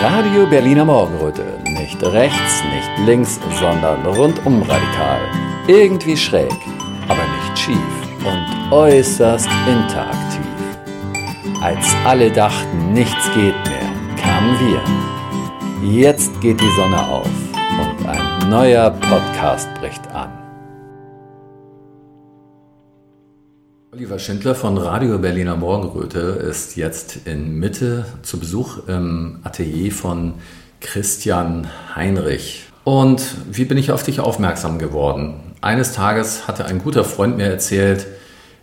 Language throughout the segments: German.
Radio Berliner Morgenröte. Nicht rechts, nicht links, sondern rundum radikal. Irgendwie schräg, aber nicht schief und äußerst interaktiv. Als alle dachten, nichts geht mehr, kamen wir. Jetzt geht die Sonne auf und ein neuer Podcast bricht an. Oliver Schindler von Radio Berliner Morgenröte ist jetzt in Mitte zu Besuch im Atelier von Christian Heinrich. Und wie bin ich auf dich aufmerksam geworden? Eines Tages hatte ein guter Freund mir erzählt,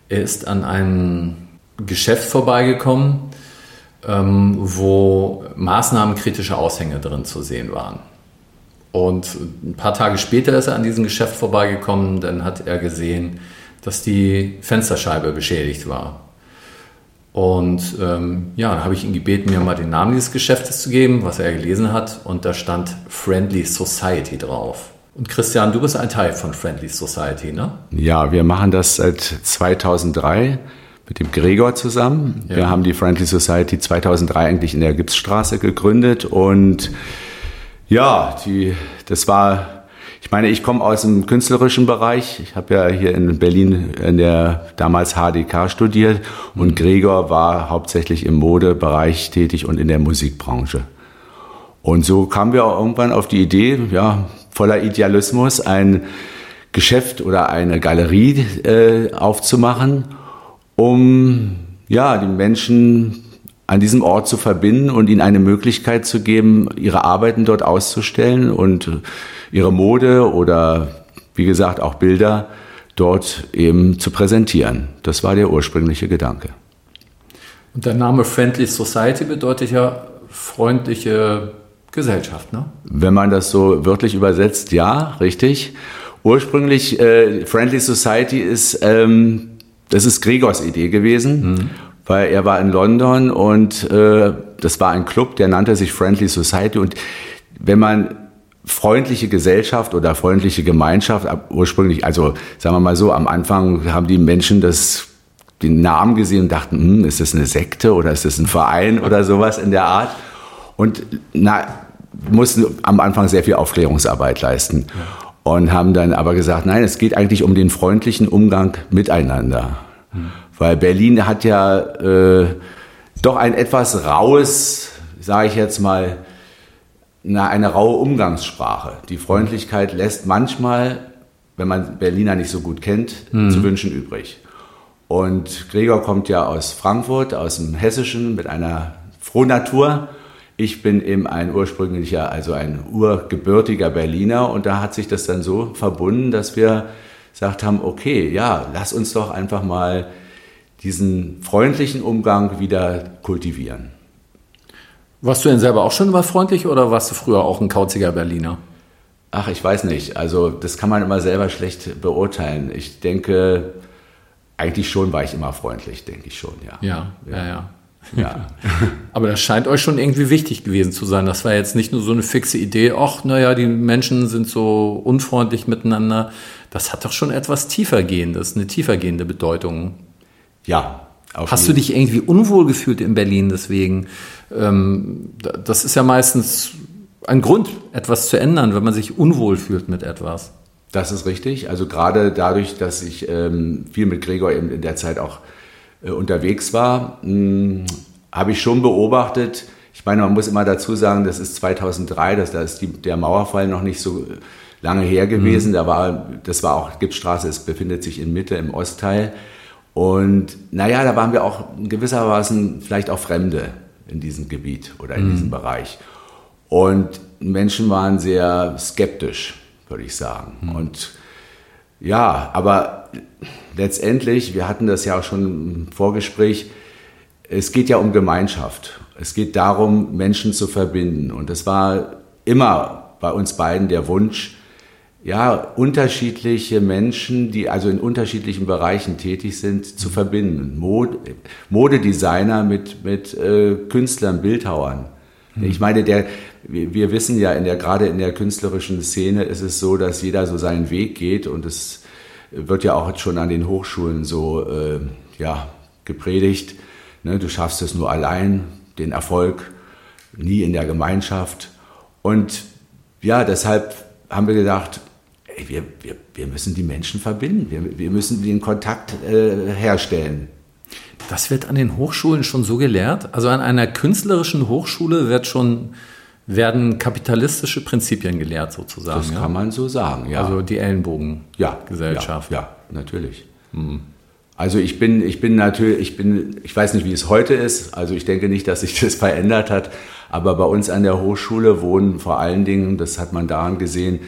er ist an einem Geschäft vorbeigekommen, ähm, wo maßnahmenkritische Aushänge drin zu sehen waren. Und ein paar Tage später ist er an diesem Geschäft vorbeigekommen, dann hat er gesehen, dass die Fensterscheibe beschädigt war. Und ähm, ja, dann habe ich ihn gebeten, mir mal den Namen dieses Geschäftes zu geben, was er gelesen hat. Und da stand Friendly Society drauf. Und Christian, du bist ein Teil von Friendly Society, ne? Ja, wir machen das seit 2003 mit dem Gregor zusammen. Ja. Wir haben die Friendly Society 2003 eigentlich in der Gipsstraße gegründet und ja, die, das war ich meine, ich komme aus dem künstlerischen Bereich. Ich habe ja hier in Berlin in der damals HDK studiert und. Gregor war hauptsächlich im Modebereich tätig und in der Musikbranche. Und so kamen wir auch irgendwann auf die Idee, ja, voller Idealismus, ein Geschäft oder eine Galerie äh, aufzumachen, um ja, die Menschen an diesem Ort zu verbinden und ihnen eine Möglichkeit zu geben, ihre Arbeiten dort auszustellen und ihre Mode oder wie gesagt auch Bilder dort eben zu präsentieren. Das war der ursprüngliche Gedanke. Und der Name Friendly Society bedeutet ja freundliche Gesellschaft, ne? Wenn man das so wörtlich übersetzt, ja, richtig. Ursprünglich äh, Friendly Society ist, ähm, das ist Gregors Idee gewesen, mhm. Weil er war in London und äh, das war ein Club, der nannte sich Friendly Society und wenn man freundliche Gesellschaft oder freundliche Gemeinschaft ursprünglich, also sagen wir mal so, am Anfang haben die Menschen das den Namen gesehen und dachten, hm, ist das eine Sekte oder ist das ein Verein oder sowas in der Art? Und na, mussten am Anfang sehr viel Aufklärungsarbeit leisten und haben dann aber gesagt, nein, es geht eigentlich um den freundlichen Umgang miteinander, mhm. Weil Berlin hat ja äh, doch ein etwas raues, sage ich jetzt mal, na, eine raue Umgangssprache. Die Freundlichkeit lässt manchmal, wenn man Berliner nicht so gut kennt, mhm. zu wünschen übrig. Und Gregor kommt ja aus Frankfurt, aus dem Hessischen, mit einer Frohnatur. Ich bin eben ein ursprünglicher, also ein urgebürtiger Berliner und da hat sich das dann so verbunden, dass wir gesagt haben, okay, ja, lass uns doch einfach mal diesen freundlichen Umgang wieder kultivieren. Warst du denn selber auch schon immer freundlich oder warst du früher auch ein kauziger Berliner? Ach, ich weiß nicht. Also das kann man immer selber schlecht beurteilen. Ich denke, eigentlich schon war ich immer freundlich, denke ich schon, ja. Ja, ja, ja. ja. Aber das scheint euch schon irgendwie wichtig gewesen zu sein. Das war jetzt nicht nur so eine fixe Idee, ach, naja, die Menschen sind so unfreundlich miteinander. Das hat doch schon etwas tiefergehendes, eine tiefergehende Bedeutung. Ja, Hast du dich irgendwie unwohl gefühlt in Berlin deswegen? Ähm, das ist ja meistens ein Grund, etwas zu ändern, wenn man sich unwohl fühlt mit etwas. Das ist richtig. Also gerade dadurch, dass ich ähm, viel mit Gregor in, in der Zeit auch äh, unterwegs war, habe ich schon beobachtet, ich meine, man muss immer dazu sagen, das ist 2003, das, da ist die, der Mauerfall noch nicht so lange her gewesen. Mhm. Da war, das war auch Gipsstraße, es befindet sich in Mitte im Ostteil. Und naja, da waren wir auch in gewisser Weise vielleicht auch Fremde in diesem Gebiet oder in mhm. diesem Bereich. Und Menschen waren sehr skeptisch, würde ich sagen. Mhm. Und ja, aber letztendlich, wir hatten das ja auch schon im Vorgespräch, es geht ja um Gemeinschaft. Es geht darum, Menschen zu verbinden. Und das war immer bei uns beiden der Wunsch, ja, unterschiedliche Menschen, die also in unterschiedlichen Bereichen tätig sind, zu verbinden. Mode, Modedesigner mit, mit äh, Künstlern, Bildhauern. Mhm. Ich meine, der, wir wissen ja, in der, gerade in der künstlerischen Szene ist es so, dass jeder so seinen Weg geht und es wird ja auch schon an den Hochschulen so äh, ja, gepredigt. Ne, du schaffst es nur allein, den Erfolg nie in der Gemeinschaft. Und ja, deshalb haben wir gedacht, ey, wir, wir, wir müssen die Menschen verbinden, wir, wir müssen den Kontakt äh, herstellen. Das wird an den Hochschulen schon so gelehrt. Also an einer künstlerischen Hochschule wird schon werden kapitalistische Prinzipien gelehrt sozusagen. Das ja? kann man so sagen, ja. Also die Ellenbogengesellschaft. Ja, ja, ja, natürlich. Mhm. Also ich bin, ich bin natürlich, ich bin, ich weiß nicht, wie es heute ist. Also ich denke nicht, dass sich das verändert hat. Aber bei uns an der Hochschule wohnen vor allen Dingen, das hat man daran gesehen,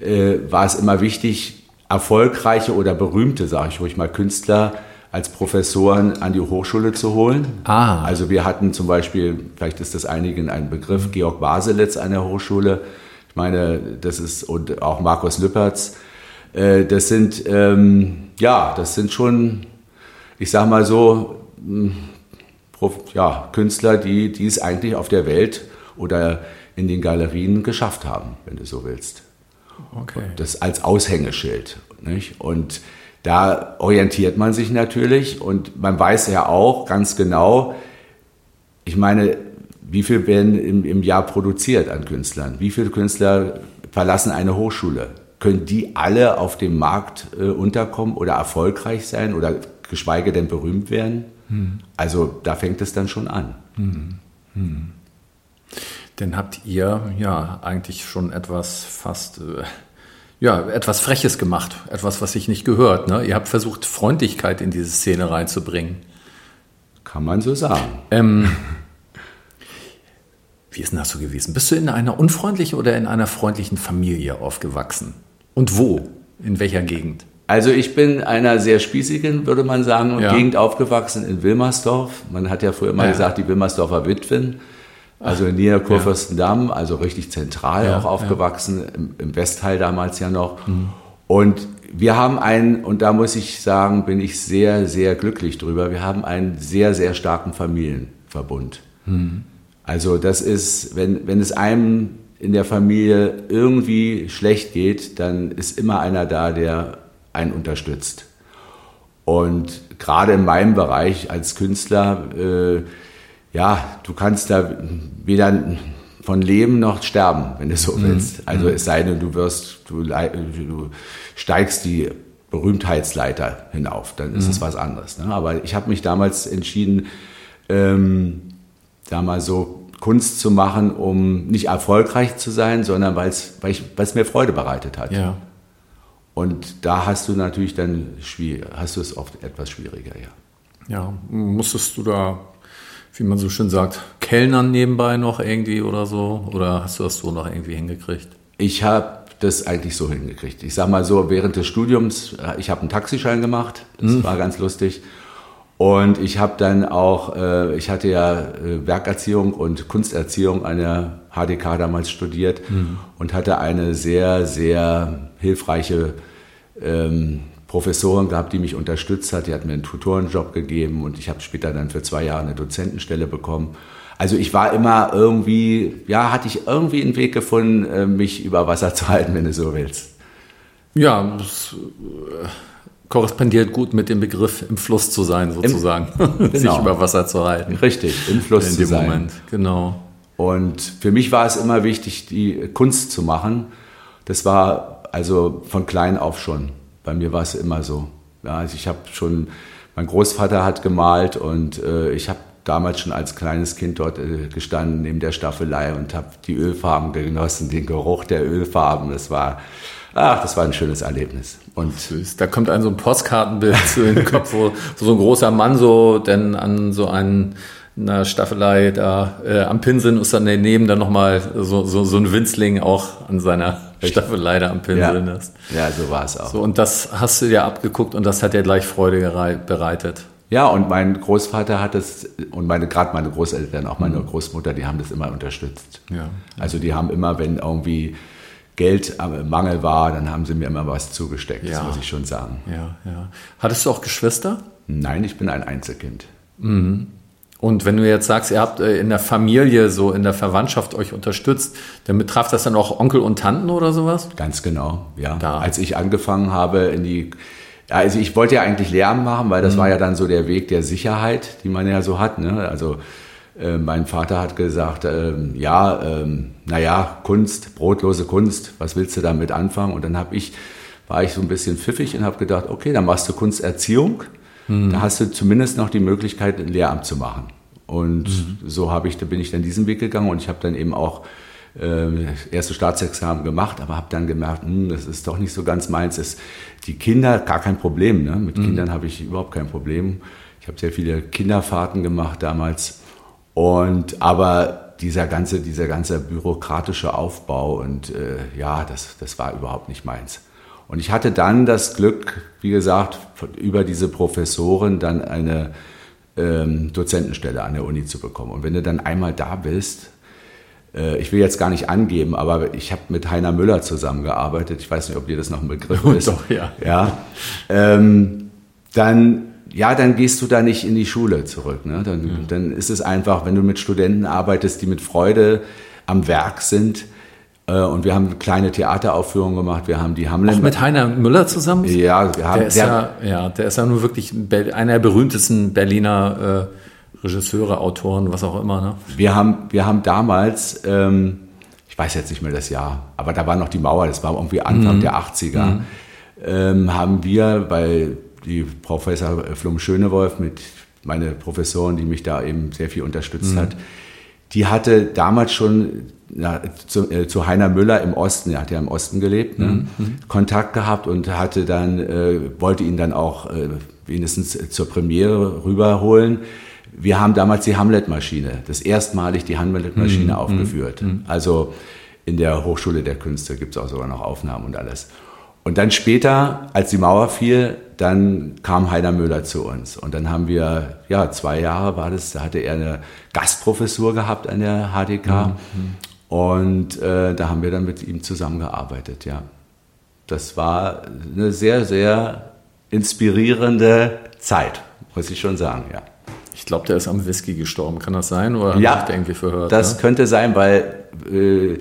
äh, war es immer wichtig, erfolgreiche oder berühmte, sage ich ruhig mal, Künstler als Professoren an die Hochschule zu holen. Ah. Also wir hatten zum Beispiel, vielleicht ist das einigen ein Begriff, Georg Baselitz an der Hochschule. Ich meine, das ist, und auch Markus Lüppertz. Äh, das sind, ähm, ja, das sind schon, ich sag mal so, hm, ja, Künstler, die, die es eigentlich auf der Welt oder in den Galerien geschafft haben, wenn du so willst. Okay. Das als Aushängeschild. Nicht? Und da orientiert man sich natürlich und man weiß ja auch ganz genau, ich meine, wie viel werden im, im Jahr produziert an Künstlern? Wie viele Künstler verlassen eine Hochschule? Können die alle auf dem Markt äh, unterkommen oder erfolgreich sein oder geschweige denn berühmt werden? Hm. Also da fängt es dann schon an. Hm. Hm. Denn habt ihr ja eigentlich schon etwas fast äh, ja, etwas Freches gemacht, etwas, was sich nicht gehört. Ne? Ihr habt versucht, Freundlichkeit in diese Szene reinzubringen. Kann man so sagen. Ähm, wie ist denn das so gewesen? Bist du in einer unfreundlichen oder in einer freundlichen Familie aufgewachsen? Und wo? In welcher Gegend? Also ich bin einer sehr spießigen, würde man sagen, ja. Gegend aufgewachsen in Wilmersdorf. Man hat ja früher immer ja. gesagt, die Wilmersdorfer Witwen. Also in Nähe Kurfürstendamm, ja. also richtig zentral ja, auch aufgewachsen, ja. im, im, Westteil damals ja noch. Mhm. Und wir haben einen, und da muss ich sagen, bin ich sehr, sehr glücklich drüber, wir haben einen sehr, sehr starken Familienverbund. Mhm. Also das ist, wenn, wenn es einem in der Familie irgendwie schlecht geht, dann ist immer einer da, der einen unterstützt. Und gerade in meinem Bereich als Künstler, äh, ja, du kannst da weder von leben noch sterben, wenn du so mhm. willst. Also mhm. es sei denn, du wirst, du, du steigst die Berühmtheitsleiter hinauf, dann ist mhm. es was anderes. Ne? Aber ich habe mich damals entschieden, ähm, da mal so Kunst zu machen, um nicht erfolgreich zu sein, sondern weil's, weil es mir Freude bereitet hat. Ja. Und da hast du natürlich dann hast du es oft etwas schwieriger, ja. Ja, musstest du da wie man so schön sagt, Kellnern nebenbei noch irgendwie oder so? Oder hast du das so noch irgendwie hingekriegt? Ich habe das eigentlich so hingekriegt. Ich sag mal so, während des Studiums, ich habe einen Taxischein gemacht, das mhm. war ganz lustig. Und ich habe dann auch, äh, ich hatte ja äh, Werkerziehung und Kunsterziehung an der HDK damals studiert mhm. und hatte eine sehr, sehr hilfreiche ähm, Professorin gehabt, die mich unterstützt hat. Die hat mir einen Tutorenjob gegeben und ich habe später dann für zwei Jahre eine Dozentenstelle bekommen. Also ich war immer irgendwie, ja, hatte ich irgendwie einen Weg gefunden, äh, mich über Wasser zu halten, wenn du so willst. Ja, das äh, korrespondiert gut mit dem Begriff im Fluss zu sein, sozusagen. Im, genau. Sich über Wasser zu halten. Richtig, im Fluss In zu sein. Moment, genau. Und für mich war es immer wichtig, die Kunst zu machen. Das war also von klein auf schon. Bei mir war es immer so. Ja, also ich habe schon, mein Großvater hat gemalt und äh, ich habe damals schon als kleines Kind dort äh, gestanden neben der Staffelei und habe die Ölfarben genossen, den Geruch der Ölfarben. Das war, ach, das war ein schönes Erlebnis. Und Süß. da kommt einem so ein Postkartenbild zu den Kopf, wo, so ein großer Mann so denn an so einen einer Staffelei da äh, am Pinseln ist dann daneben dann nochmal so, so, so ein Winzling auch an seiner Staffelei da am Pinseln ja. ist. Ja, so war es auch. So, und das hast du dir abgeguckt und das hat dir gleich Freude bereitet. Ja, und mein Großvater hat es, und meine, gerade meine Großeltern, auch meine mhm. Großmutter, die haben das immer unterstützt. Ja. Also die haben immer, wenn irgendwie Geldmangel war, dann haben sie mir immer was zugesteckt, ja. das muss ich schon sagen. Ja, ja. Hattest du auch Geschwister? Nein, ich bin ein Einzelkind. Mhm. Und wenn du jetzt sagst, ihr habt äh, in der Familie, so in der Verwandtschaft euch unterstützt, dann betraf das dann auch Onkel und Tanten oder sowas? Ganz genau, ja. Da. Als ich angefangen habe in die, also ich wollte ja eigentlich Lehramt machen, weil das mhm. war ja dann so der Weg der Sicherheit, die man ja so hat. Ne? Also äh, mein Vater hat gesagt, äh, ja, äh, naja, Kunst, brotlose Kunst, was willst du damit anfangen? Und dann habe ich, war ich so ein bisschen pfiffig und habe gedacht, okay, dann machst du Kunsterziehung. Mhm. Da hast du zumindest noch die Möglichkeit, ein Lehramt zu machen. Und mhm. so habe ich, da bin ich dann diesen Weg gegangen und ich habe dann eben auch äh, erste Staatsexamen gemacht, aber habe dann gemerkt, hm, das ist doch nicht so ganz meins. Das, die Kinder, gar kein Problem. Ne? Mit mhm. Kindern habe ich überhaupt kein Problem. Ich habe sehr viele Kinderfahrten gemacht damals. Und aber dieser ganze, dieser ganze bürokratische Aufbau und äh, ja, das, das war überhaupt nicht meins. Und ich hatte dann das Glück, wie gesagt, über diese Professoren dann eine ähm, Dozentenstelle an der Uni zu bekommen. Und wenn du dann einmal da bist, äh, ich will jetzt gar nicht angeben, aber ich habe mit Heiner Müller zusammengearbeitet. Ich weiß nicht, ob dir das noch ein Begriff ist. Doch, ja. ja ähm, dann ja, dann gehst du da nicht in die Schule zurück. Ne? Dann, mhm. dann ist es einfach, wenn du mit Studenten arbeitest, die mit Freude am Werk sind. Äh, und wir haben kleine Theateraufführungen gemacht. Wir haben die Hamlet. Auch mit Heiner Müller zusammen? Ja, wir haben. Der ist ja, ja, der ist ja nun wirklich einer der berühmtesten Berliner äh, Regisseure, Autoren, was auch immer. Ne? Wir haben, wir haben damals, ähm, ich weiß jetzt nicht mehr das Jahr, aber da war noch die Mauer. Das war irgendwie Anfang mhm. der 80er. Mhm. Ähm, haben wir bei die Professor Flum Schönewolf, mit meine Professorin, die mich da eben sehr viel unterstützt mhm. hat, die hatte damals schon na, zu, äh, zu, Heiner Müller im Osten, er hat ja im Osten gelebt, ne, mhm. mhm. Kontakt gehabt und hatte dann, äh, wollte ihn dann auch äh, wenigstens zur Premiere rüberholen. Wir haben damals die Hamlet-Maschine, das erstmalig die Hamlet-Maschine mhm. aufgeführt. Mhm. Also in der Hochschule der Künste gibt es auch sogar noch Aufnahmen und alles. Und dann später, als die Mauer fiel, dann kam Heiner Müller zu uns. Und dann haben wir, ja, zwei Jahre war das, da hatte er eine Gastprofessur gehabt an der HDK. Mhm. Und äh, da haben wir dann mit ihm zusammengearbeitet, ja. Das war eine sehr, sehr inspirierende Zeit, muss ich schon sagen, ja. Ich glaube, der ist am Whisky gestorben, kann das sein? Oder ja, ich irgendwie verhört? Das ne? könnte sein, weil äh,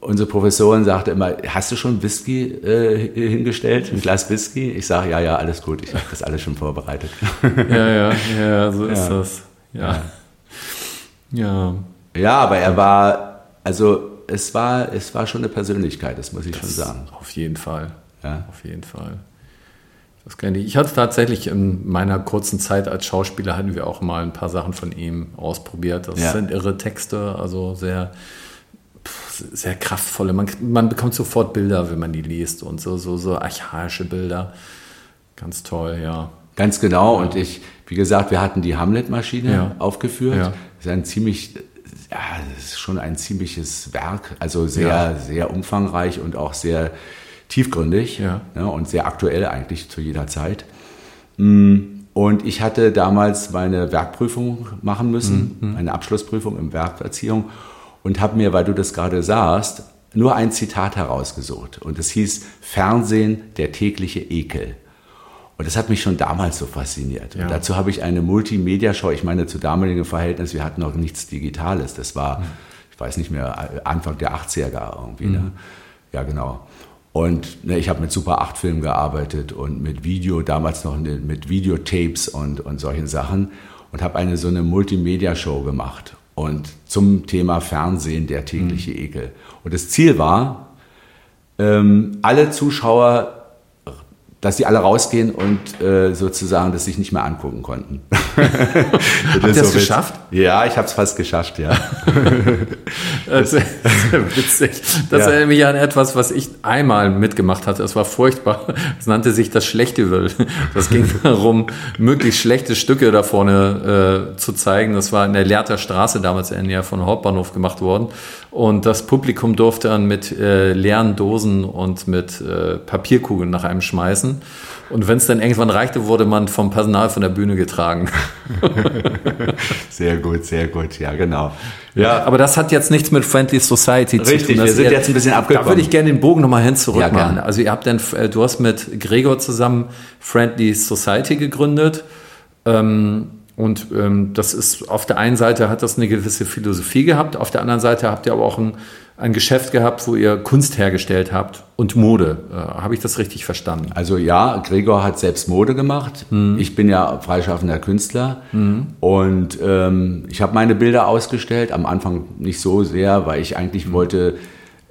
unsere Professorin sagte immer, hast du schon Whisky äh, hingestellt, ein Glas Whisky? Ich sage, ja, ja, alles gut, ich habe das alles schon vorbereitet. ja, ja, ja, so ist das. Ja. ja. Ja, aber er war, also es war, es war schon eine Persönlichkeit, das muss ich das schon sagen. Auf jeden Fall. Ja. Auf jeden Fall. Das kenne ich. Ich hatte tatsächlich in meiner kurzen Zeit als Schauspieler hatten wir auch mal ein paar Sachen von ihm ausprobiert. Das ja. sind irre Texte, also sehr sehr kraftvolle. Man, man bekommt sofort Bilder, wenn man die liest und so, so, so archaische Bilder. Ganz toll, ja. Ganz genau. Ja. Und ich, wie gesagt, wir hatten die Hamlet-Maschine ja. aufgeführt. Ja. Das ist ein ziemlich, ja, das ist schon ein ziemliches Werk. Also sehr, sehr umfangreich und auch sehr tiefgründig ja. Ne, und sehr aktuell eigentlich zu jeder Zeit. Mm, und ich hatte damals meine Werkprüfung machen müssen, mhm. eine Abschlussprüfung im Werkerziehung und habe mir, weil du das gerade sahst, nur ein Zitat herausgesucht. Und es hieß Fernsehen, der tägliche Ekel. Und das hat mich schon damals so fasziniert. Ja. Dazu habe ich eine Multimedia-Show, ich meine zu damaligen Verhältnissen, wir hatten noch nichts Digitales. Das war, mhm. ich weiß nicht mehr, Anfang der 80er gar irgendwie. Ne? Mhm. Ne? Ja, genau. Und ne, ich habe mit Super 8 Filmen gearbeitet und mit Video, damals noch mit Videotapes und, und solchen Sachen und habe eine so eine Multimedia-Show gemacht und zum Thema Fernsehen der tägliche mhm. Ekel. Und das Ziel war, ähm, alle Zuschauer dass sie alle rausgehen und äh, sozusagen das sich nicht mehr angucken konnten. Habt ihr das so geschafft? Ja, ich habe es fast geschafft, ja. das ist witzig. Das ja. erinnert mich an etwas, was ich einmal mitgemacht hatte. Es war furchtbar. Es nannte sich das schlechte Will. Das ging darum, möglichst schlechte Stücke da vorne äh, zu zeigen. Das war in der Lehrter Straße damals in der Nähe von Hauptbahnhof gemacht worden. Und das Publikum durfte dann mit äh, leeren Dosen und mit äh, Papierkugeln nach einem schmeißen. Und wenn es dann irgendwann reichte, wurde man vom Personal von der Bühne getragen. sehr gut, sehr gut, ja, genau. Ja, aber das hat jetzt nichts mit Friendly Society Richtig, zu tun. Richtig, wir sind jetzt ein bisschen abgekommen. Da würde ich gerne den Bogen nochmal hin zurück ja, machen. Also ihr habt dann, äh, du hast mit Gregor zusammen Friendly Society gegründet. Ähm, und ähm, das ist auf der einen Seite hat das eine gewisse Philosophie gehabt, auf der anderen Seite habt ihr aber auch ein ein Geschäft gehabt, wo ihr Kunst hergestellt habt und Mode. Äh, Habe ich das richtig verstanden? Also ja, Gregor hat selbst Mode gemacht. Mhm. Ich bin ja freischaffender Künstler mhm. und ähm, ich habe meine Bilder ausgestellt. Am Anfang nicht so sehr, weil ich eigentlich mhm. wollte,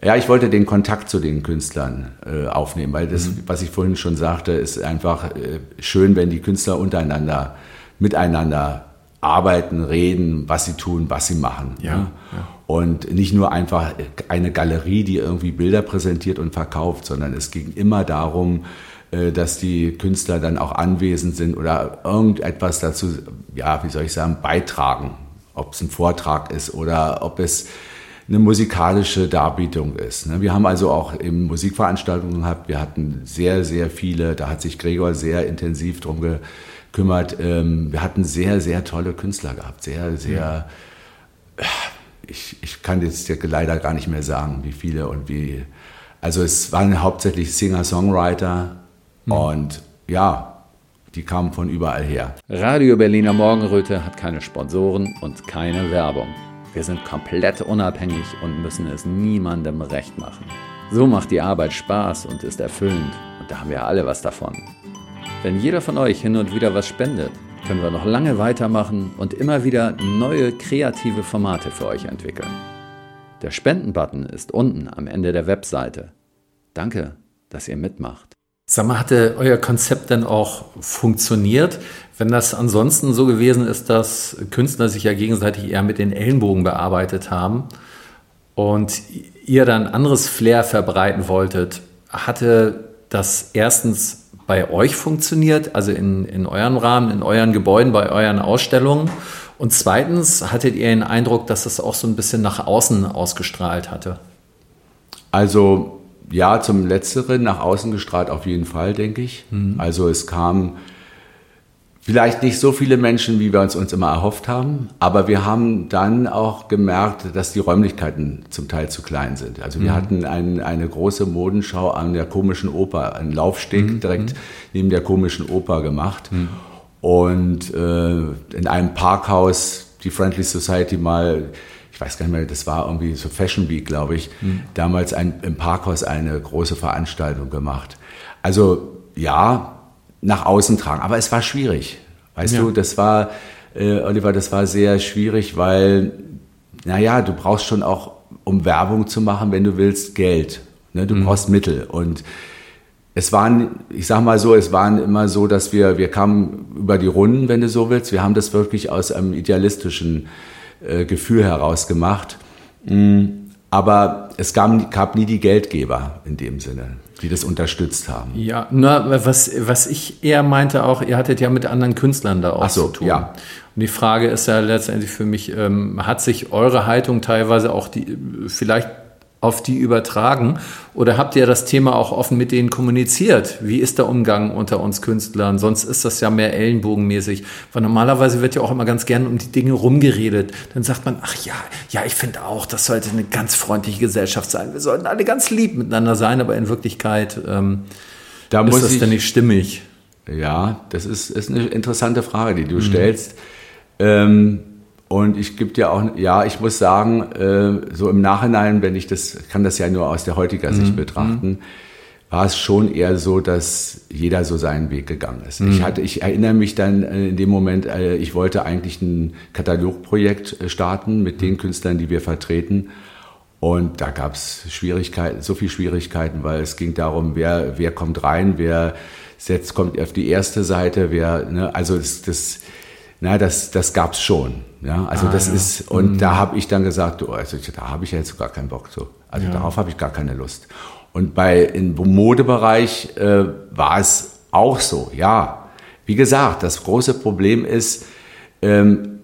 ja, ich wollte den Kontakt zu den Künstlern äh, aufnehmen, weil das, mhm. was ich vorhin schon sagte, ist einfach äh, schön, wenn die Künstler untereinander, miteinander arbeiten, reden, was sie tun, was sie machen. Ja, ne? ja. Und nicht nur einfach eine Galerie, die irgendwie Bilder präsentiert und verkauft, sondern es ging immer darum, äh, dass die Künstler dann auch anwesend sind oder irgendetwas dazu, ja, wie soll ich sagen, beitragen. Ob es ein Vortrag ist oder ob es eine musikalische Darbietung ist. Ne? Wir haben also auch eben Musikveranstaltungen gehabt. Wir hatten sehr, sehr viele. Da hat sich Gregor sehr intensiv drum gekümmert. Ähm, wir hatten sehr, sehr tolle Künstler gehabt. Sehr, sehr. Ich, ich kann jetzt leider gar nicht mehr sagen, wie viele und wie. Also es waren hauptsächlich Singer-Songwriter mhm. und ja, die kamen von überall her. Radio Berliner Morgenröte hat keine Sponsoren und keine Werbung. Wir sind komplett unabhängig und müssen es niemandem recht machen. So macht die Arbeit Spaß und ist erfüllend und da haben wir alle was davon. Wenn jeder von euch hin und wieder was spendet, können wir noch lange weitermachen und immer wieder neue kreative Formate für euch entwickeln. Der Spenden-Button ist unten am Ende der Webseite. Danke, dass ihr mitmacht. Sag mal, hatte euer Konzept denn auch funktioniert? Wenn das ansonsten so gewesen ist, dass Künstler sich ja gegenseitig eher mit den Ellenbogen bearbeitet haben und ihr dann anderes Flair verbreiten wolltet, hatte das erstens bei euch funktioniert, also in, in eurem Rahmen, in euren Gebäuden, bei euren Ausstellungen? Und zweitens, hattet ihr den Eindruck, dass das auch so ein bisschen nach außen ausgestrahlt hatte? Also ja, zum Letzteren nach außen gestrahlt auf jeden Fall, denke ich. Mhm. Also es kamen vielleicht nicht so viele Menschen, wie wir uns uns immer erhofft haben, aber wir haben dann auch gemerkt, dass die Räumlichkeiten zum Teil zu klein sind. Also wir mhm. hatten ein, eine große Modenschau an der komischen Oper, einen Laufsteg mhm. direkt mhm. neben der komischen Oper gemacht. Mhm. Und äh, in einem Parkhaus die Friendly Society mal ich weiß gar nicht mehr, das war irgendwie so Fashion Week, glaube ich, mhm. damals ein, im Parkhaus eine große Veranstaltung gemacht. Also ja, nach außen tragen, aber es war schwierig. Weißt ja. du, das war, äh, Oliver, das war sehr schwierig, weil, naja, du brauchst schon auch, um Werbung zu machen, wenn du willst, Geld. Ne? Du mhm. brauchst Mittel. Und es waren, ich sag mal so, es waren immer so, dass wir, wir kamen über die Runden, wenn du so willst. Wir haben das wirklich aus einem idealistischen äh, Gefühl heraus gemacht. Mm, aber es gab, gab nie die Geldgeber in dem Sinne, die das unterstützt haben. Ja, nur was, was ich eher meinte auch, ihr hattet ja mit anderen Künstlern da auch so, zu tun. Ja. Und die Frage ist ja letztendlich für mich, ähm, hat sich eure Haltung teilweise auch die, vielleicht auf die übertragen? Oder habt ihr das Thema auch offen mit denen kommuniziert? Wie ist der Umgang unter uns Künstlern? Sonst ist das ja mehr ellenbogenmäßig. Weil normalerweise wird ja auch immer ganz gern um die Dinge rumgeredet. Dann sagt man, ach ja, ja, ich finde auch, das sollte eine ganz freundliche Gesellschaft sein. Wir sollten alle ganz lieb miteinander sein, aber in Wirklichkeit ähm, da ist das denn nicht stimmig. Ja, das ist, ist eine interessante Frage, die du mhm. stellst. Ähm, und ich gebe dir auch, ja, ich muss sagen, äh, so im Nachhinein, wenn ich das, kann das ja nur aus der heutiger Sicht mhm. betrachten, war es schon eher so, dass jeder so seinen Weg gegangen ist. Mhm. Ich hatte, ich erinnere mich dann äh, in dem Moment, äh, ich wollte eigentlich ein Katalogprojekt äh, starten mit den Künstlern, die wir vertreten. Und da gab es Schwierigkeiten, so viele Schwierigkeiten, weil es ging darum, wer, wer kommt rein, wer setzt, kommt auf die erste Seite, wer, ne, also das, das na, das, das gab es schon. Ja, also ah, das ja. ist, und mhm. da habe ich dann gesagt, oh, also da habe ich ja jetzt gar keinen Bock zu. Also ja. darauf habe ich gar keine Lust. Und bei im Modebereich äh, war es auch so, ja. Wie gesagt, das große Problem ist, ähm,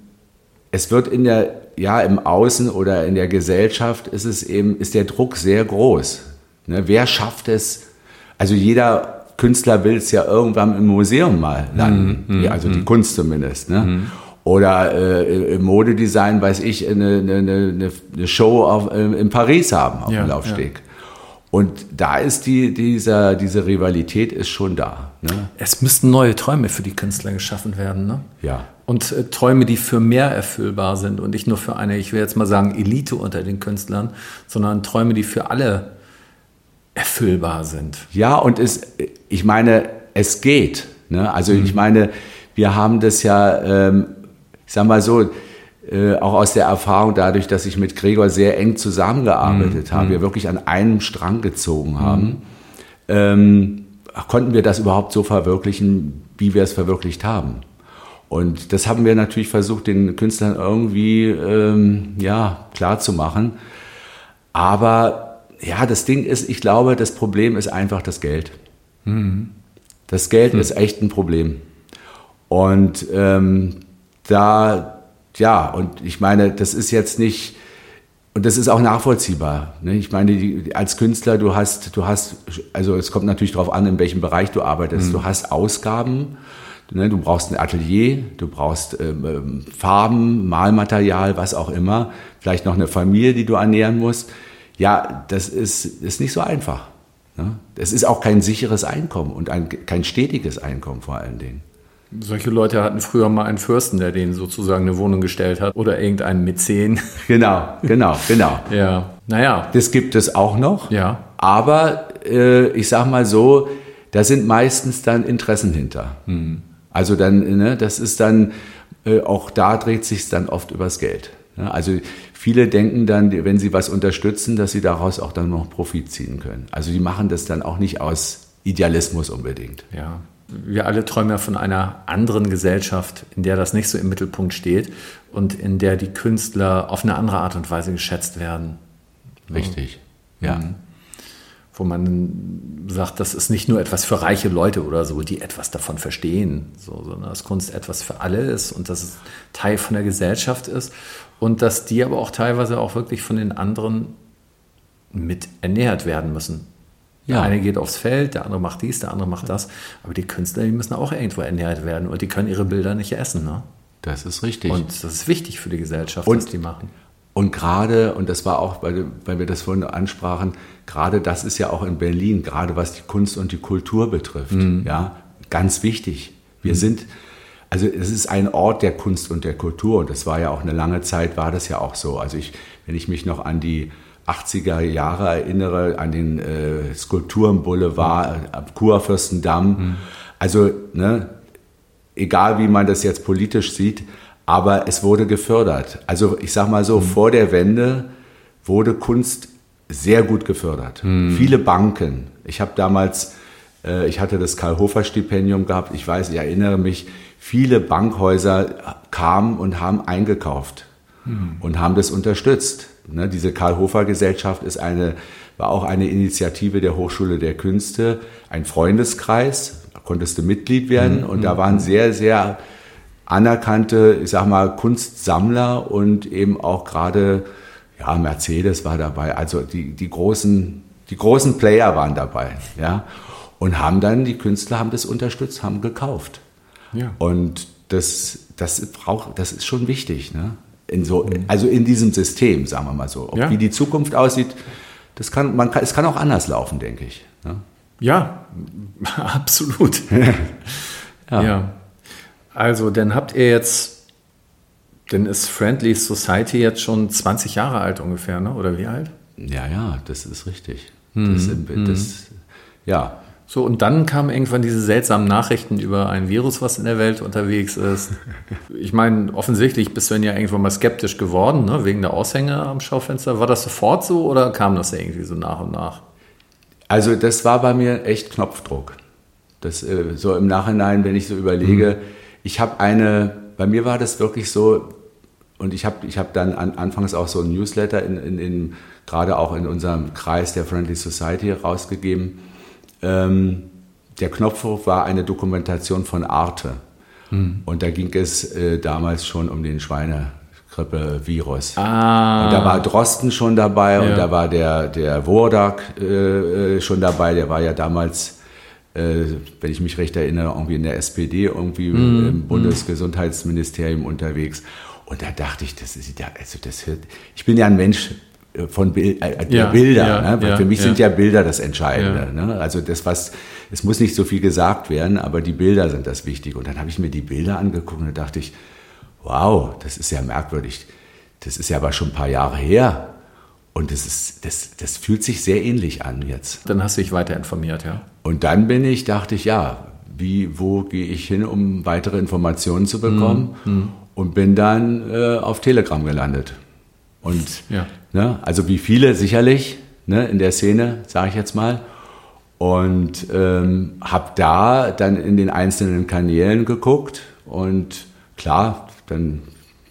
es wird in der, ja, im Außen oder in der Gesellschaft ist es eben, ist der Druck sehr groß. Ne? Wer schafft es? Also jeder Künstler will es ja irgendwann im Museum mal landen, mhm, also die mhm. Kunst zumindest. Ne? Mhm. Oder äh, im Modedesign, weiß ich, eine, eine, eine, eine Show auf, äh, in Paris haben auf ja, dem Laufsteg. Ja. Und da ist die, dieser, diese Rivalität ist schon da. Ne? Es müssten neue Träume für die Künstler geschaffen werden. Ne? Ja. Und äh, Träume, die für mehr erfüllbar sind und nicht nur für eine, ich will jetzt mal sagen, Elite unter den Künstlern, sondern Träume, die für alle erfüllbar sind. Ja, und es, ich meine, es geht. Ne? Also mhm. ich meine, wir haben das ja, ähm, ich sag mal so, äh, auch aus der Erfahrung dadurch, dass ich mit Gregor sehr eng zusammengearbeitet mhm. habe, wir wirklich an einem Strang gezogen haben, mhm. ähm, konnten wir das überhaupt so verwirklichen, wie wir es verwirklicht haben. Und das haben wir natürlich versucht, den Künstlern irgendwie ähm, ja, klar zu machen. Aber ja, das Ding ist, ich glaube, das Problem ist einfach das Geld. Mhm. Das Geld mhm. ist echt ein Problem. Und ähm, da ja, und ich meine, das ist jetzt nicht, und das ist auch nachvollziehbar. Ne? Ich meine, die, als Künstler, du hast, du hast, also es kommt natürlich darauf an, in welchem Bereich du arbeitest. Mhm. Du hast Ausgaben, ne? du brauchst ein Atelier, du brauchst ähm, ähm, Farben, Malmaterial, was auch immer, vielleicht noch eine Familie, die du ernähren musst. Ja, das ist, ist nicht so einfach. Ne? Das ist auch kein sicheres Einkommen und ein, kein stetiges Einkommen vor allen Dingen. Solche Leute hatten früher mal einen Fürsten, der denen sozusagen eine Wohnung gestellt hat oder irgendeinen Mäzen. Genau, genau, genau. ja, naja. Das gibt es auch noch. Ja. Aber äh, ich sag mal so, da sind meistens dann Interessen hinter. Mhm. Also dann, ne, das ist dann, äh, auch da dreht sich dann oft übers Geld. Ja, also viele denken dann, wenn sie was unterstützen, dass sie daraus auch dann noch Profit ziehen können. Also die machen das dann auch nicht aus Idealismus unbedingt. Ja, wir alle träumen ja von einer anderen Gesellschaft, in der das nicht so im Mittelpunkt steht und in der die Künstler auf eine andere Art und Weise geschätzt werden. Richtig, ja. Mhm. Wo man sagt, das ist nicht nur etwas für reiche Leute oder so, die etwas davon verstehen, so, sondern dass Kunst etwas für alle ist und dass es Teil von der Gesellschaft ist und dass die aber auch teilweise auch wirklich von den anderen mit ernährt werden müssen. Ja. Der eine geht aufs Feld, der andere macht dies, der andere macht das. Aber die Künstler, die müssen auch irgendwo ernährt werden und die können ihre Bilder nicht essen. Ne? Das ist richtig. Und das ist wichtig für die Gesellschaft, und, was die machen. Und gerade, und das war auch, weil, weil wir das vorhin ansprachen, gerade das ist ja auch in Berlin, gerade was die Kunst und die Kultur betrifft, mhm. ja, ganz wichtig. Wir mhm. sind, also es ist ein Ort der Kunst und der Kultur und das war ja auch eine lange Zeit, war das ja auch so. Also ich, wenn ich mich noch an die 80er Jahre erinnere, an den äh, Skulpturenboulevard mhm. am Kurfürstendamm. Mhm. Also, ne, egal wie man das jetzt politisch sieht, aber es wurde gefördert. Also ich sag mal so, mhm. vor der Wende wurde Kunst sehr gut gefördert. Mhm. Viele Banken. Ich habe damals, ich hatte das Karl-Hofer-Stipendium gehabt. Ich weiß, ich erinnere mich, viele Bankhäuser kamen und haben eingekauft mhm. und haben das unterstützt. Ne, diese Karl-Hofer-Gesellschaft ist eine, war auch eine Initiative der Hochschule der Künste, ein Freundeskreis, da konntest du Mitglied werden mhm. und da waren sehr, sehr anerkannte, ich sag mal, Kunstsammler und eben auch gerade, ja, Mercedes war dabei, also die, die großen, die großen Player waren dabei, ja, und haben dann, die Künstler haben das unterstützt, haben gekauft. Ja. Und das, das braucht, das ist schon wichtig, ne? In so. Also in diesem System, sagen wir mal so. Ob, ja. Wie die Zukunft aussieht, das kann, man kann, es kann auch anders laufen, denke ich. Ne? Ja, absolut. ja. ja. Also, dann habt ihr jetzt, dann ist Friendly Society jetzt schon 20 Jahre alt ungefähr, ne? oder wie alt? Ja, ja, das ist richtig. Mhm. Das, das, ja, so, und dann kamen irgendwann diese seltsamen Nachrichten über ein Virus, was in der Welt unterwegs ist. Ich meine, offensichtlich bist du dann ja irgendwann mal skeptisch geworden, ne, wegen der Aushänge am Schaufenster. War das sofort so oder kam das irgendwie so nach und nach? Also, das war bei mir echt Knopfdruck. Das, äh, so im Nachhinein, wenn ich so überlege, mhm. ich habe eine, bei mir war das wirklich so, und ich habe ich hab dann an, anfangs auch so ein Newsletter in, in, in, gerade auch in unserem Kreis der Friendly Society rausgegeben ähm, der Knopfdruck war eine Dokumentation von Arte. Hm. Und da ging es äh, damals schon um den Schweinegrippe-Virus. Ah. Und da war Drosten schon dabei ja. und da war der, der Wodak äh, äh, schon dabei. Der war ja damals, äh, wenn ich mich recht erinnere, irgendwie in der SPD, irgendwie hm. im Bundesgesundheitsministerium unterwegs. Und da dachte ich, das ist ja, also das hört, ich bin ja ein Mensch, von Bild, äh, ja, Bilder. Ja, ne? ja, Für mich sind ja Bilder das Entscheidende. Ne? Also das, was, es muss nicht so viel gesagt werden, aber die Bilder sind das Wichtige. Und dann habe ich mir die Bilder angeguckt und da dachte ich, wow, das ist ja merkwürdig. Das ist ja aber schon ein paar Jahre her. Und das, ist, das, das fühlt sich sehr ähnlich an jetzt. Dann hast du dich weiter informiert, ja? Und dann bin ich, dachte ich, ja, wie, wo gehe ich hin, um weitere Informationen zu bekommen? Mhm. Und bin dann äh, auf Telegram gelandet. Und ja. Ne, also wie viele sicherlich ne, in der Szene, sage ich jetzt mal. Und ähm, habe da dann in den einzelnen Kanälen geguckt und klar, dann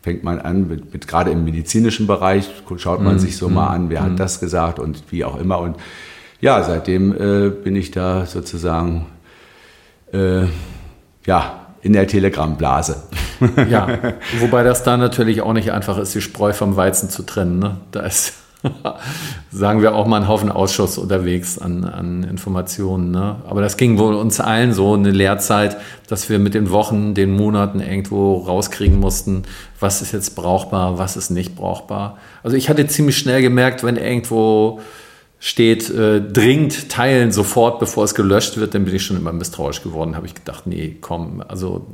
fängt man an, mit, mit gerade im medizinischen Bereich schaut man mm, sich so mm, mal an, wer mm. hat mhm. das gesagt und wie auch immer. Und ja, seitdem äh, bin ich da sozusagen äh, ja, in der Telegram-Blase. ja, wobei das da natürlich auch nicht einfach ist, die Spreu vom Weizen zu trennen. Ne? Da ist sagen wir auch mal einen Haufen Ausschuss unterwegs an, an Informationen. Ne? Aber das ging wohl uns allen so eine Lehrzeit, dass wir mit den Wochen, den Monaten irgendwo rauskriegen mussten, was ist jetzt brauchbar, was ist nicht brauchbar. Also ich hatte ziemlich schnell gemerkt, wenn irgendwo steht, äh, dringend teilen sofort, bevor es gelöscht wird, dann bin ich schon immer misstrauisch geworden. Habe ich gedacht, nee, komm, also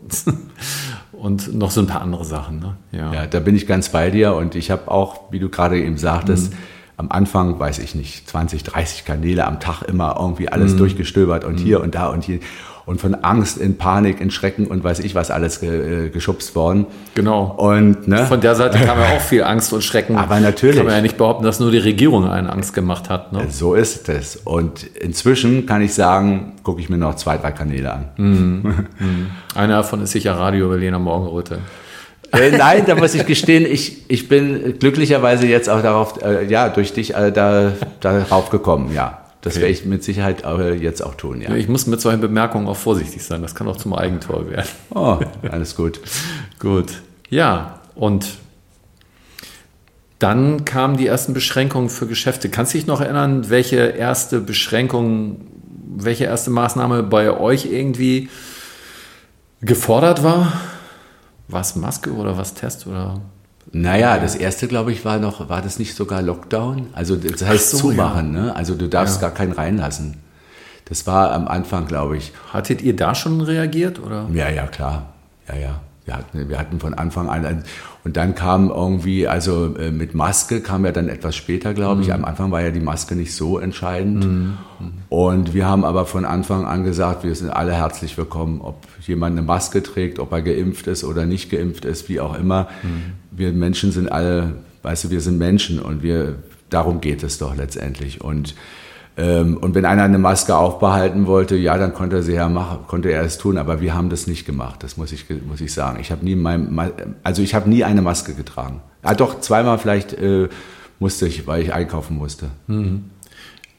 und noch so ein paar andere Sachen. Ne? Ja. ja, da bin ich ganz bei dir und ich habe auch, wie du gerade eben sagtest, mhm. am Anfang, weiß ich nicht, 20, 30 Kanäle am Tag immer irgendwie alles mhm. durchgestöbert und mhm. hier und da und hier und von Angst in Panik, in Schrecken und weiß ich was alles ge, äh, geschubst worden. Genau. Und ne? von der Seite kam ja auch viel Angst und Schrecken. Aber natürlich. Kann man ja nicht behaupten, dass nur die Regierung einen Angst gemacht hat. Ne? So ist es. Und inzwischen kann ich sagen, gucke ich mir noch zwei, drei Kanäle an. Mhm. Mhm. Einer davon ist sicher Radio Berliner Morgenröte. Äh, nein, da muss ich gestehen, ich, ich bin glücklicherweise jetzt auch darauf, äh, ja, durch dich äh, da, darauf gekommen, ja. Das okay. werde ich mit Sicherheit jetzt auch tun, ja. Ich muss mit solchen Bemerkungen auch vorsichtig sein. Das kann auch zum Eigentor werden. Oh, alles gut. gut. Ja, und dann kamen die ersten Beschränkungen für Geschäfte. Kannst du dich noch erinnern, welche erste Beschränkung, welche erste Maßnahme bei euch irgendwie gefordert war? Was Maske oder was Test oder naja, das erste, glaube ich, war noch, war das nicht sogar Lockdown? Also das heißt so, zumachen, ja. ne? Also du darfst ja. gar keinen reinlassen. Das war am Anfang, glaube ich. Hattet ihr da schon reagiert, oder? Ja, ja, klar. Ja, ja. Wir hatten, wir hatten von Anfang an, und dann kam irgendwie, also äh, mit Maske kam ja dann etwas später, glaube ich. Mhm. Am Anfang war ja die Maske nicht so entscheidend. Mhm. Und wir haben aber von Anfang an gesagt, wir sind alle herzlich willkommen, ob jemand eine Maske trägt, ob er geimpft ist oder nicht geimpft ist, wie auch immer. Mhm. Wir Menschen sind alle, weißt du, wir sind Menschen und wir, darum geht es doch letztendlich. Und und wenn einer eine Maske aufbehalten wollte, ja, dann konnte er sie ja machen, konnte er es tun, aber wir haben das nicht gemacht, das muss ich, muss ich sagen. Ich habe nie mein, also ich habe nie eine Maske getragen. Ah, doch, zweimal vielleicht äh, musste ich, weil ich einkaufen musste. Mhm.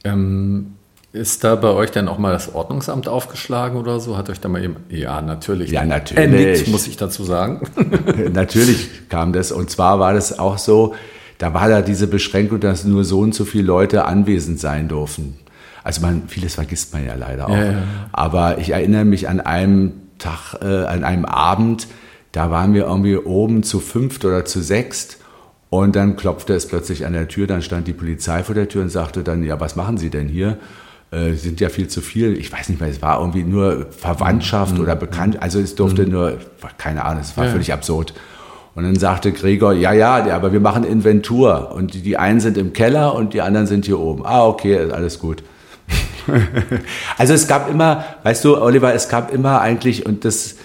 Ähm, ist da bei euch dann auch mal das Ordnungsamt aufgeschlagen oder so? Hat euch da mal eben, ja, natürlich. Ja, natürlich. Äh, muss ich dazu sagen. natürlich kam das. Und zwar war das auch so, da war da diese Beschränkung, dass nur so und so viele Leute anwesend sein durften. Also man, vieles vergisst man ja leider auch. Ja, ja. Aber ich erinnere mich an einem Tag, äh, an einem Abend, da waren wir irgendwie oben zu fünft oder zu sechst und dann klopfte es plötzlich an der Tür, dann stand die Polizei vor der Tür und sagte dann, ja, was machen Sie denn hier? Äh, sind ja viel zu viel. Ich weiß nicht mehr, es war irgendwie nur Verwandtschaft mhm. oder bekannt. Also es durfte mhm. nur, keine Ahnung, es war ja. völlig absurd. Und dann sagte Gregor, ja, ja, aber wir machen Inventur. Und die, einen sind im Keller und die anderen sind hier oben. Ah, okay, alles gut. also es gab immer, weißt du, Oliver, es gab immer eigentlich, und das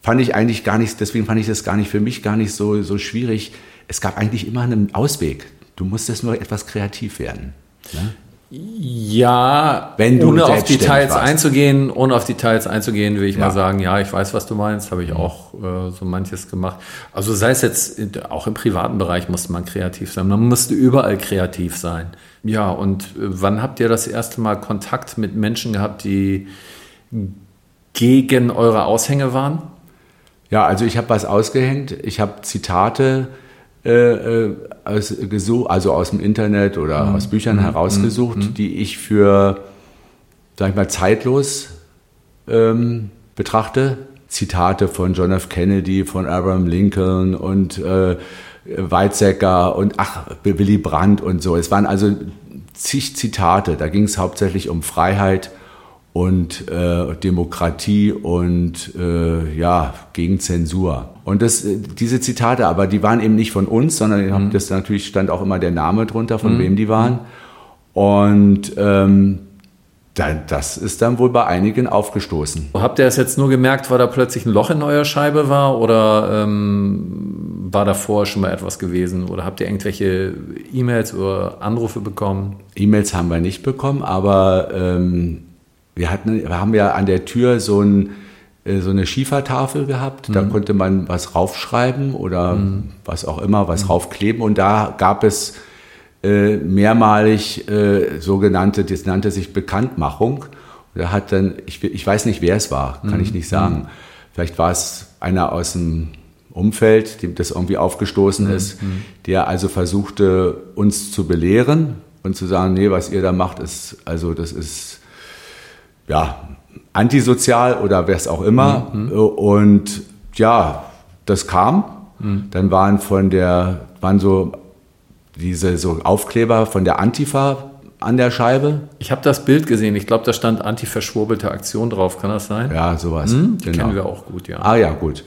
fand ich eigentlich gar nicht, deswegen fand ich das gar nicht für mich gar nicht so, so schwierig. Es gab eigentlich immer einen Ausweg. Du musstest nur etwas kreativ werden. Ne? Ja, Wenn du ohne auf Details warst. einzugehen, ohne auf Details einzugehen, will ich ja. mal sagen, ja, ich weiß, was du meinst, habe ich mhm. auch äh, so manches gemacht. Also sei es jetzt, auch im privaten Bereich musste man kreativ sein. Man musste überall kreativ sein. Ja, und äh, wann habt ihr das erste Mal Kontakt mit Menschen gehabt, die gegen eure Aushänge waren? Ja, also ich habe was ausgehängt. Ich habe Zitate äh, äh aus, also aus dem Internet oder mhm. aus Büchern mhm. herausgesucht, mhm. die ich für, sag ich mal, zeitlos ähm, betrachte. Zitate von John F. Kennedy, von Abraham Lincoln und äh, Weizsäcker und ach, Willy Brandt und so. Es waren also zig Zitate. Da ging es hauptsächlich um Freiheit und äh, Demokratie und äh, ja, gegen Zensur. Und das, äh, diese Zitate, aber die waren eben nicht von uns, sondern mhm. das natürlich stand auch immer der Name drunter, von mhm. wem die waren. Und ähm, das ist dann wohl bei einigen aufgestoßen. Habt ihr es jetzt nur gemerkt, weil da plötzlich ein Loch in eurer Scheibe war oder ähm, war da vorher schon mal etwas gewesen? Oder habt ihr irgendwelche E-Mails oder Anrufe bekommen? E-Mails haben wir nicht bekommen, aber ähm, wir, hatten, wir haben ja an der Tür so, ein, äh, so eine Schiefertafel gehabt. Mhm. Da konnte man was raufschreiben oder mhm. was auch immer, was mhm. raufkleben. Und da gab es äh, mehrmalig äh, sogenannte, das nannte sich Bekanntmachung. Da hat dann, ich, ich weiß nicht, wer es war, kann mhm. ich nicht sagen. Mhm. Vielleicht war es einer aus dem Umfeld, dem das irgendwie aufgestoßen mhm. ist, der also versuchte, uns zu belehren und zu sagen, nee, was ihr da macht, ist, also das ist, ja, antisozial oder wer es auch immer. Mhm. Und ja, das kam. Mhm. Dann waren von der, waren so diese so Aufkleber von der Antifa an der Scheibe. Ich habe das Bild gesehen. Ich glaube, da stand anti-verschwurbelte Aktion drauf. Kann das sein? Ja, sowas. Hm, die genau. kennen wir auch gut, ja. Ah ja, gut.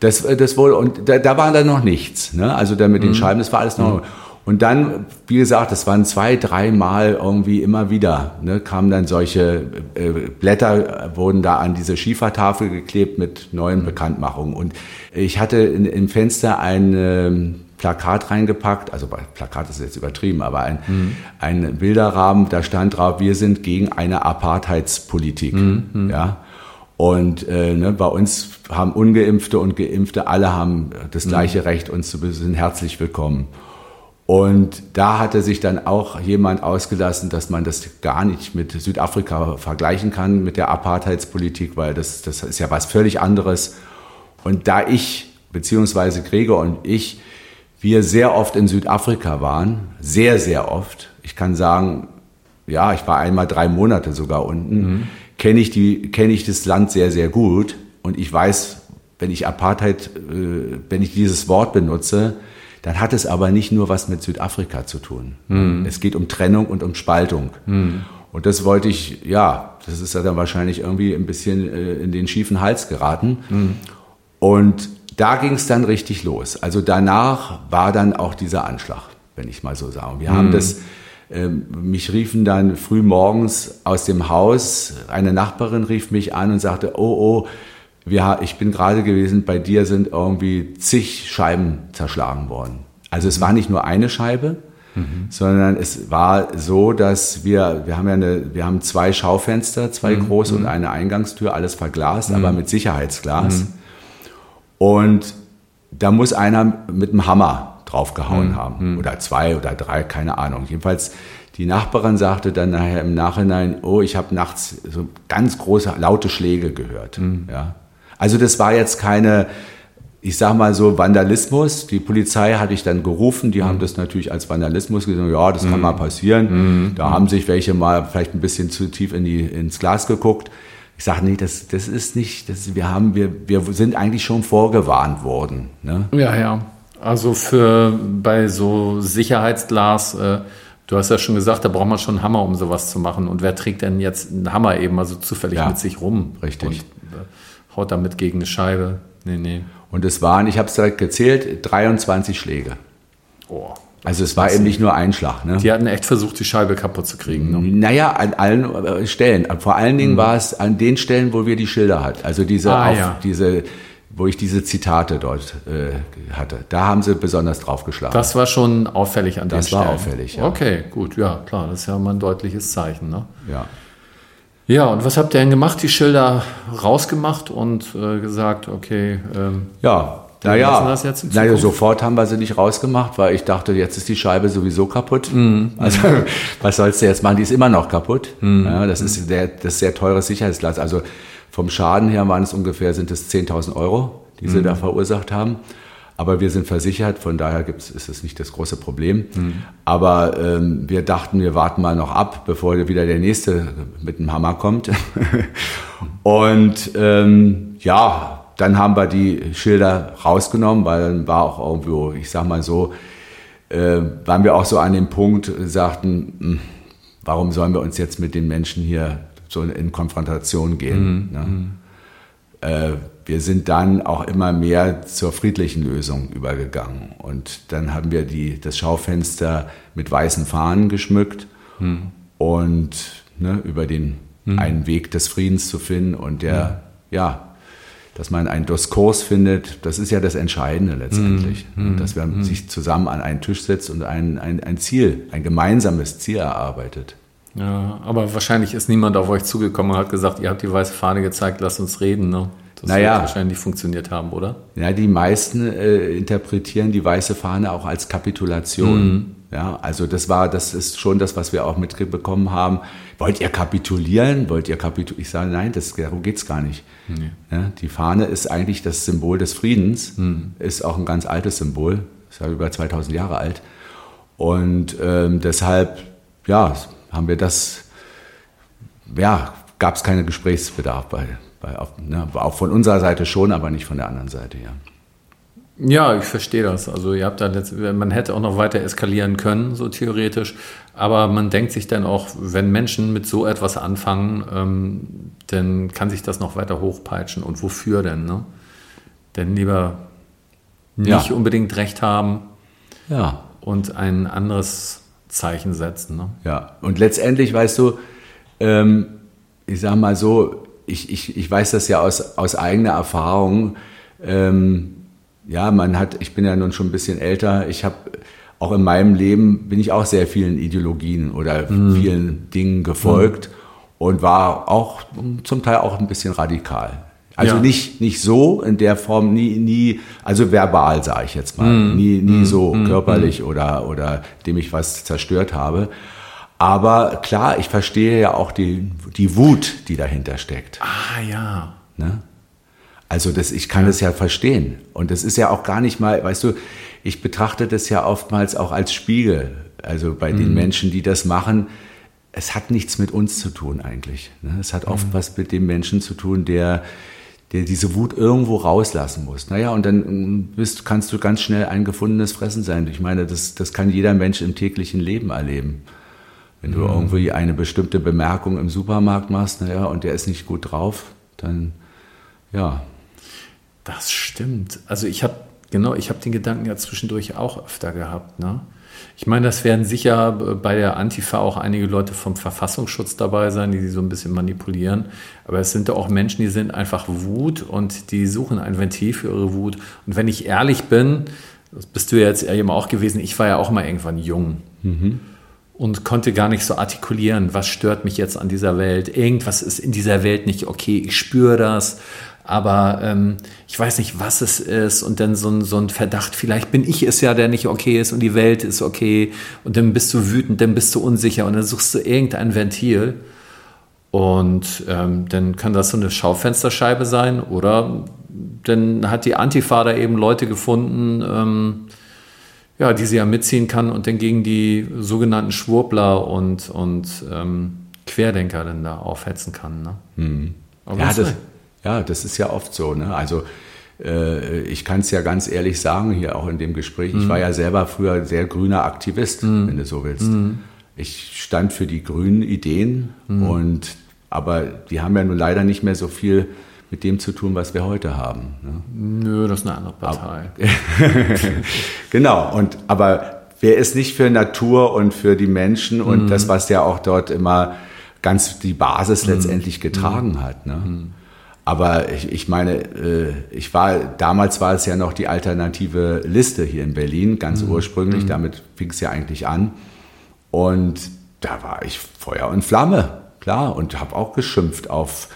Das, das wohl, und da, da war dann noch nichts. Ne? Also da mit den mhm. Scheiben, das war alles noch. Mhm. Und dann, wie gesagt, das waren zwei, dreimal irgendwie immer wieder, ne, kamen dann solche äh, Blätter, wurden da an diese Schiefertafel geklebt mit neuen mhm. Bekanntmachungen. Und ich hatte in, im Fenster ein, Plakat reingepackt, also Plakat ist jetzt übertrieben, aber ein, mhm. ein Bilderrahmen, da stand drauf, wir sind gegen eine Apartheidspolitik. Mhm. Ja. Und äh, ne, bei uns haben Ungeimpfte und Geimpfte, alle haben das gleiche mhm. Recht, uns zu besuchen. Herzlich willkommen. Und da hatte sich dann auch jemand ausgelassen, dass man das gar nicht mit Südafrika vergleichen kann, mit der Apartheidspolitik, weil das, das ist ja was völlig anderes. Und da ich, beziehungsweise Gregor und ich, wir sehr oft in Südafrika waren, sehr, sehr oft. Ich kann sagen, ja, ich war einmal drei Monate sogar unten, mhm. kenne ich, die, kenn ich das Land sehr, sehr gut und ich weiß, wenn ich Apartheid, äh, wenn ich dieses Wort benutze, dann hat es aber nicht nur was mit Südafrika zu tun. Mhm. Es geht um Trennung und um Spaltung. Mhm. Und das wollte ich, ja, das ist ja dann wahrscheinlich irgendwie ein bisschen äh, in den schiefen Hals geraten. Mhm. Und da ging es dann richtig los. Also danach war dann auch dieser Anschlag, wenn ich mal so sagen. Wir mhm. haben das, äh, mich riefen dann früh morgens aus dem Haus, eine Nachbarin rief mich an und sagte, oh, oh, wir, ich bin gerade gewesen, bei dir sind irgendwie zig Scheiben zerschlagen worden. Also es war nicht nur eine Scheibe, mhm. sondern es war so, dass wir, wir haben ja eine, wir haben zwei Schaufenster, zwei mhm. große und mhm. eine Eingangstür, alles verglast, aber mhm. mit Sicherheitsglas. Mhm. Und da muss einer mit dem Hammer draufgehauen mhm. haben. Oder zwei oder drei, keine Ahnung. Jedenfalls, die Nachbarin sagte dann nachher im Nachhinein, oh, ich habe nachts so ganz große, laute Schläge gehört. Ja. Also das war jetzt keine, ich sag mal so, Vandalismus. Die Polizei hatte ich dann gerufen, die mhm. haben das natürlich als Vandalismus gesagt, ja, das kann hm. mal passieren. Hm. Da haben sich welche mal vielleicht ein bisschen zu tief in die, ins Glas geguckt. Ich sage, nee, das, das ist nicht, das, wir, haben, wir, wir sind eigentlich schon vorgewarnt worden. Ne? Ja, ja. Also für bei so Sicherheitsglas, äh, du hast ja schon gesagt, da braucht man schon einen Hammer, um sowas zu machen. Und wer trägt denn jetzt einen Hammer eben also zufällig ja, mit sich rum? Richtig. Und äh, haut damit gegen eine Scheibe? Nee, nee. Und es waren, ich habe es direkt gezählt, 23 Schläge. Oh. Also es war eben nicht nur ein Schlag. Ne? Die hatten echt versucht, die Scheibe kaputt zu kriegen. Ne? Naja, an allen äh, Stellen. Vor allen Dingen mhm. war es an den Stellen, wo wir die Schilder hatten. Also diese, ah, auf, ja. diese wo ich diese Zitate dort äh, hatte. Da haben sie besonders draufgeschlagen. Das war schon auffällig an das den Stellen. Das war auffällig, ja. Okay, gut, ja, klar, das ist ja mal ein deutliches Zeichen. Ne? Ja. Ja, und was habt ihr denn gemacht? Die Schilder rausgemacht und äh, gesagt, okay. Ähm, ja, naja, naja, sofort haben wir sie nicht rausgemacht, weil ich dachte, jetzt ist die Scheibe sowieso kaputt. Mhm. Also was sollst du jetzt machen? Die ist immer noch kaputt. Mhm. Ja, das ist sehr, das ist sehr teures Sicherheitsglas. Also vom Schaden her waren es ungefähr, sind es 10.000 Euro, die sie mhm. da verursacht haben. Aber wir sind versichert, von daher gibt's, ist es nicht das große Problem. Mhm. Aber ähm, wir dachten, wir warten mal noch ab, bevor wieder der nächste mit dem Hammer kommt. Und ähm, ja, dann haben wir die Schilder rausgenommen, weil dann war auch irgendwo, ich sag mal so, äh, waren wir auch so an dem Punkt, sagten, mh, hm, warum sollen wir uns jetzt mit den Menschen hier so in Konfrontation gehen? Mhm. Ne? Mhm. Äh, wir sind dann auch immer mehr zur friedlichen Lösung übergegangen. Und dann haben wir die, das Schaufenster mit weißen Fahnen geschmückt mhm. und ne, über den mhm. einen Weg des Friedens zu finden und der, ja, dass man einen Diskurs findet, das ist ja das Entscheidende letztendlich. Mm, dass man mm. sich zusammen an einen Tisch setzt und ein, ein, ein Ziel, ein gemeinsames Ziel erarbeitet. Ja, aber wahrscheinlich ist niemand auf euch zugekommen und hat gesagt, ihr habt die weiße Fahne gezeigt, lasst uns reden. Ne? Das naja, wird wahrscheinlich funktioniert haben, oder? Ja, die meisten äh, interpretieren die weiße Fahne auch als Kapitulation. Mm. Ja, also das war, das ist schon das, was wir auch mitbekommen haben. Wollt ihr kapitulieren? Wollt ihr kapitulieren? Ich sage, nein, das, darum geht es gar nicht. Nee. Ja, die Fahne ist eigentlich das Symbol des Friedens, mhm. ist auch ein ganz altes Symbol, ist ja über 2000 Jahre alt. Und ähm, deshalb, ja, haben wir das, ja, gab es keinen Gesprächsbedarf bei auf, ne, auch von unserer Seite schon, aber nicht von der anderen Seite, ja. Ja, ich verstehe das. Also ihr habt da letzt, man hätte auch noch weiter eskalieren können, so theoretisch. Aber man denkt sich dann auch, wenn Menschen mit so etwas anfangen, ähm, dann kann sich das noch weiter hochpeitschen. Und wofür denn? Ne? Denn lieber nicht ja. unbedingt recht haben ja. und ein anderes Zeichen setzen. Ne? Ja, und letztendlich weißt du, ähm, ich sag mal so, ich, ich, ich weiß das ja aus, aus eigener Erfahrung. Ähm, ja, man hat, ich bin ja nun schon ein bisschen älter, ich habe auch in meinem Leben bin ich auch sehr vielen Ideologien oder mhm. vielen Dingen gefolgt mhm. und war auch zum Teil auch ein bisschen radikal. Also ja. nicht, nicht so in der Form, nie, nie, also verbal sage ich jetzt mal, mm, nie, nie mm, so mm, körperlich mm. oder, oder dem ich was zerstört habe. Aber klar, ich verstehe ja auch die, die Wut, die dahinter steckt. Ah ja. Ne? Also das, ich kann ja. das ja verstehen. Und das ist ja auch gar nicht mal, weißt du, ich betrachte das ja oftmals auch als Spiegel. Also bei mhm. den Menschen, die das machen, es hat nichts mit uns zu tun eigentlich. Ne? Es hat oft mhm. was mit dem Menschen zu tun, der, der diese Wut irgendwo rauslassen muss. Naja, und dann ähm, bist, kannst du ganz schnell ein gefundenes Fressen sein. Ich meine, das, das kann jeder Mensch im täglichen Leben erleben. Wenn du mhm. irgendwie eine bestimmte Bemerkung im Supermarkt machst, naja, und der ist nicht gut drauf, dann, ja, das stimmt. Also ich habe genau, ich habe den Gedanken ja zwischendurch auch öfter gehabt. Ne? Ich meine, das werden sicher bei der Antifa auch einige Leute vom Verfassungsschutz dabei sein, die sie so ein bisschen manipulieren. Aber es sind auch Menschen, die sind einfach Wut und die suchen ein Ventil für ihre Wut. Und wenn ich ehrlich bin, das bist du ja jetzt eben auch gewesen, ich war ja auch mal irgendwann jung. Mhm. Und konnte gar nicht so artikulieren, was stört mich jetzt an dieser Welt. Irgendwas ist in dieser Welt nicht okay. Ich spüre das aber ähm, ich weiß nicht, was es ist und dann so ein, so ein Verdacht, vielleicht bin ich es ja, der nicht okay ist und die Welt ist okay und dann bist du wütend, dann bist du unsicher und dann suchst du irgendein Ventil und ähm, dann kann das so eine Schaufensterscheibe sein oder dann hat die Antifa da eben Leute gefunden, ähm, ja, die sie ja mitziehen kann und dann gegen die sogenannten Schwurbler und, und ähm, Querdenker dann da aufhetzen kann. Ne? Mhm. ja, das, ja, das ist ja oft so. Ne? Also äh, ich kann es ja ganz ehrlich sagen, hier auch in dem Gespräch, mhm. ich war ja selber früher sehr grüner Aktivist, mhm. wenn du so willst. Mhm. Ich stand für die grünen Ideen mhm. und aber die haben ja nun leider nicht mehr so viel mit dem zu tun, was wir heute haben. Ne? Nö, das ist eine andere Partei. genau, und aber wer ist nicht für Natur und für die Menschen und mhm. das, was ja auch dort immer ganz die Basis mhm. letztendlich getragen hat. Ne? Aber ich, ich meine, äh, ich war, damals war es ja noch die alternative Liste hier in Berlin, ganz mhm. ursprünglich, mhm. damit fing es ja eigentlich an. Und da war ich Feuer und Flamme, klar, und habe auch geschimpft auf,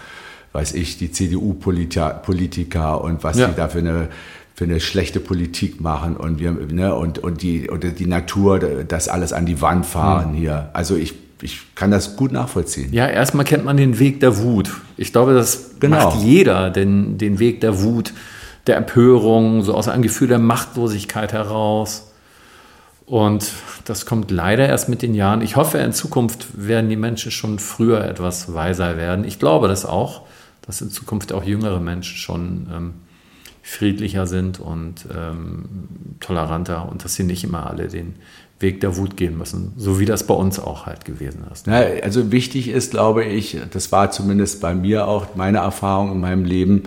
weiß ich, die CDU-Politiker und was ja. die da für eine, für eine schlechte Politik machen und wir, ne, und, und die, und die Natur, das alles an die Wand fahren mhm. hier. Also ich ich kann das gut nachvollziehen. Ja, erstmal kennt man den Weg der Wut. Ich glaube, das genau. macht jeder, den, den Weg der Wut, der Empörung, so aus einem Gefühl der Machtlosigkeit heraus. Und das kommt leider erst mit den Jahren. Ich hoffe, in Zukunft werden die Menschen schon früher etwas weiser werden. Ich glaube das auch, dass in Zukunft auch jüngere Menschen schon ähm, friedlicher sind und ähm, toleranter und dass sie nicht immer alle den Weg der Wut gehen müssen, so wie das bei uns auch halt gewesen ist. Ja, also wichtig ist, glaube ich, das war zumindest bei mir auch meine Erfahrung in meinem Leben,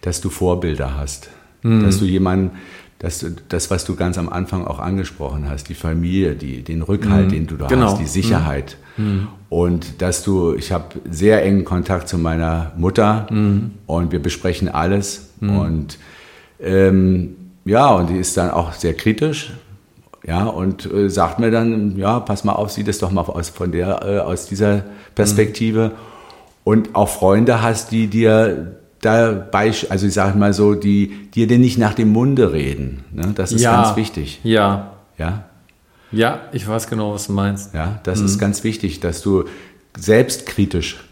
dass du Vorbilder hast, mhm. dass du jemanden, dass du, das, was du ganz am Anfang auch angesprochen hast, die Familie, die, den Rückhalt, mhm. den du da genau. hast, die Sicherheit. Mhm. Und dass du, ich habe sehr engen Kontakt zu meiner Mutter mhm. und wir besprechen alles. Mhm. Und ähm, ja, und die ist dann auch sehr kritisch, ja, und äh, sagt mir dann, ja, pass mal auf, sieh das doch mal aus, von der, äh, aus dieser Perspektive. Und auch Freunde hast, die dir dabei, also ich sage mal so, die dir denn nicht nach dem Munde reden. Ne? Das ist ja, ganz wichtig. Ja. Ja. Ja, ich weiß genau, was du meinst. Ja, das mhm. ist ganz wichtig, dass du selbstkritisch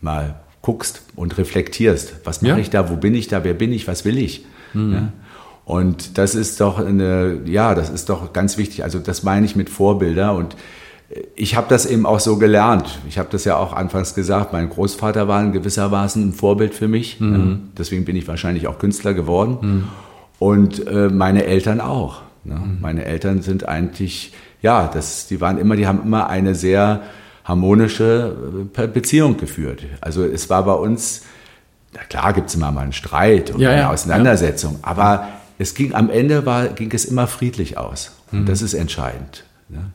mal guckst und reflektierst. Was mache ja. ich da? Wo bin ich da? Wer bin ich? Was will ich? Mhm. Ja? Und das ist doch eine, ja, das ist doch ganz wichtig. Also das meine ich mit Vorbilder und ich habe das eben auch so gelernt. Ich habe das ja auch anfangs gesagt. Mein Großvater war in gewisser Weise ein Vorbild für mich. Mhm. Deswegen bin ich wahrscheinlich auch Künstler geworden. Mhm. Und äh, meine Eltern auch. Ne? Mhm. Meine Eltern sind eigentlich, ja, das, die waren immer, die haben immer eine sehr harmonische äh, Beziehung geführt. Also es war bei uns, na klar gibt es immer mal einen Streit und ja, eine ja, Auseinandersetzung, ja. aber es ging am Ende war, ging es immer friedlich aus. Und mhm. das ist entscheidend. Ne?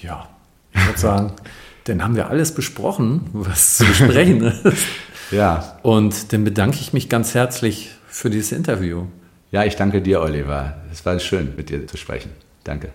Ja, ich würde sagen, dann haben wir alles besprochen, was zu besprechen ist. ja. Und dann bedanke ich mich ganz herzlich für dieses Interview. Ja, ich danke dir, Oliver. Es war schön, mit dir zu sprechen. Danke.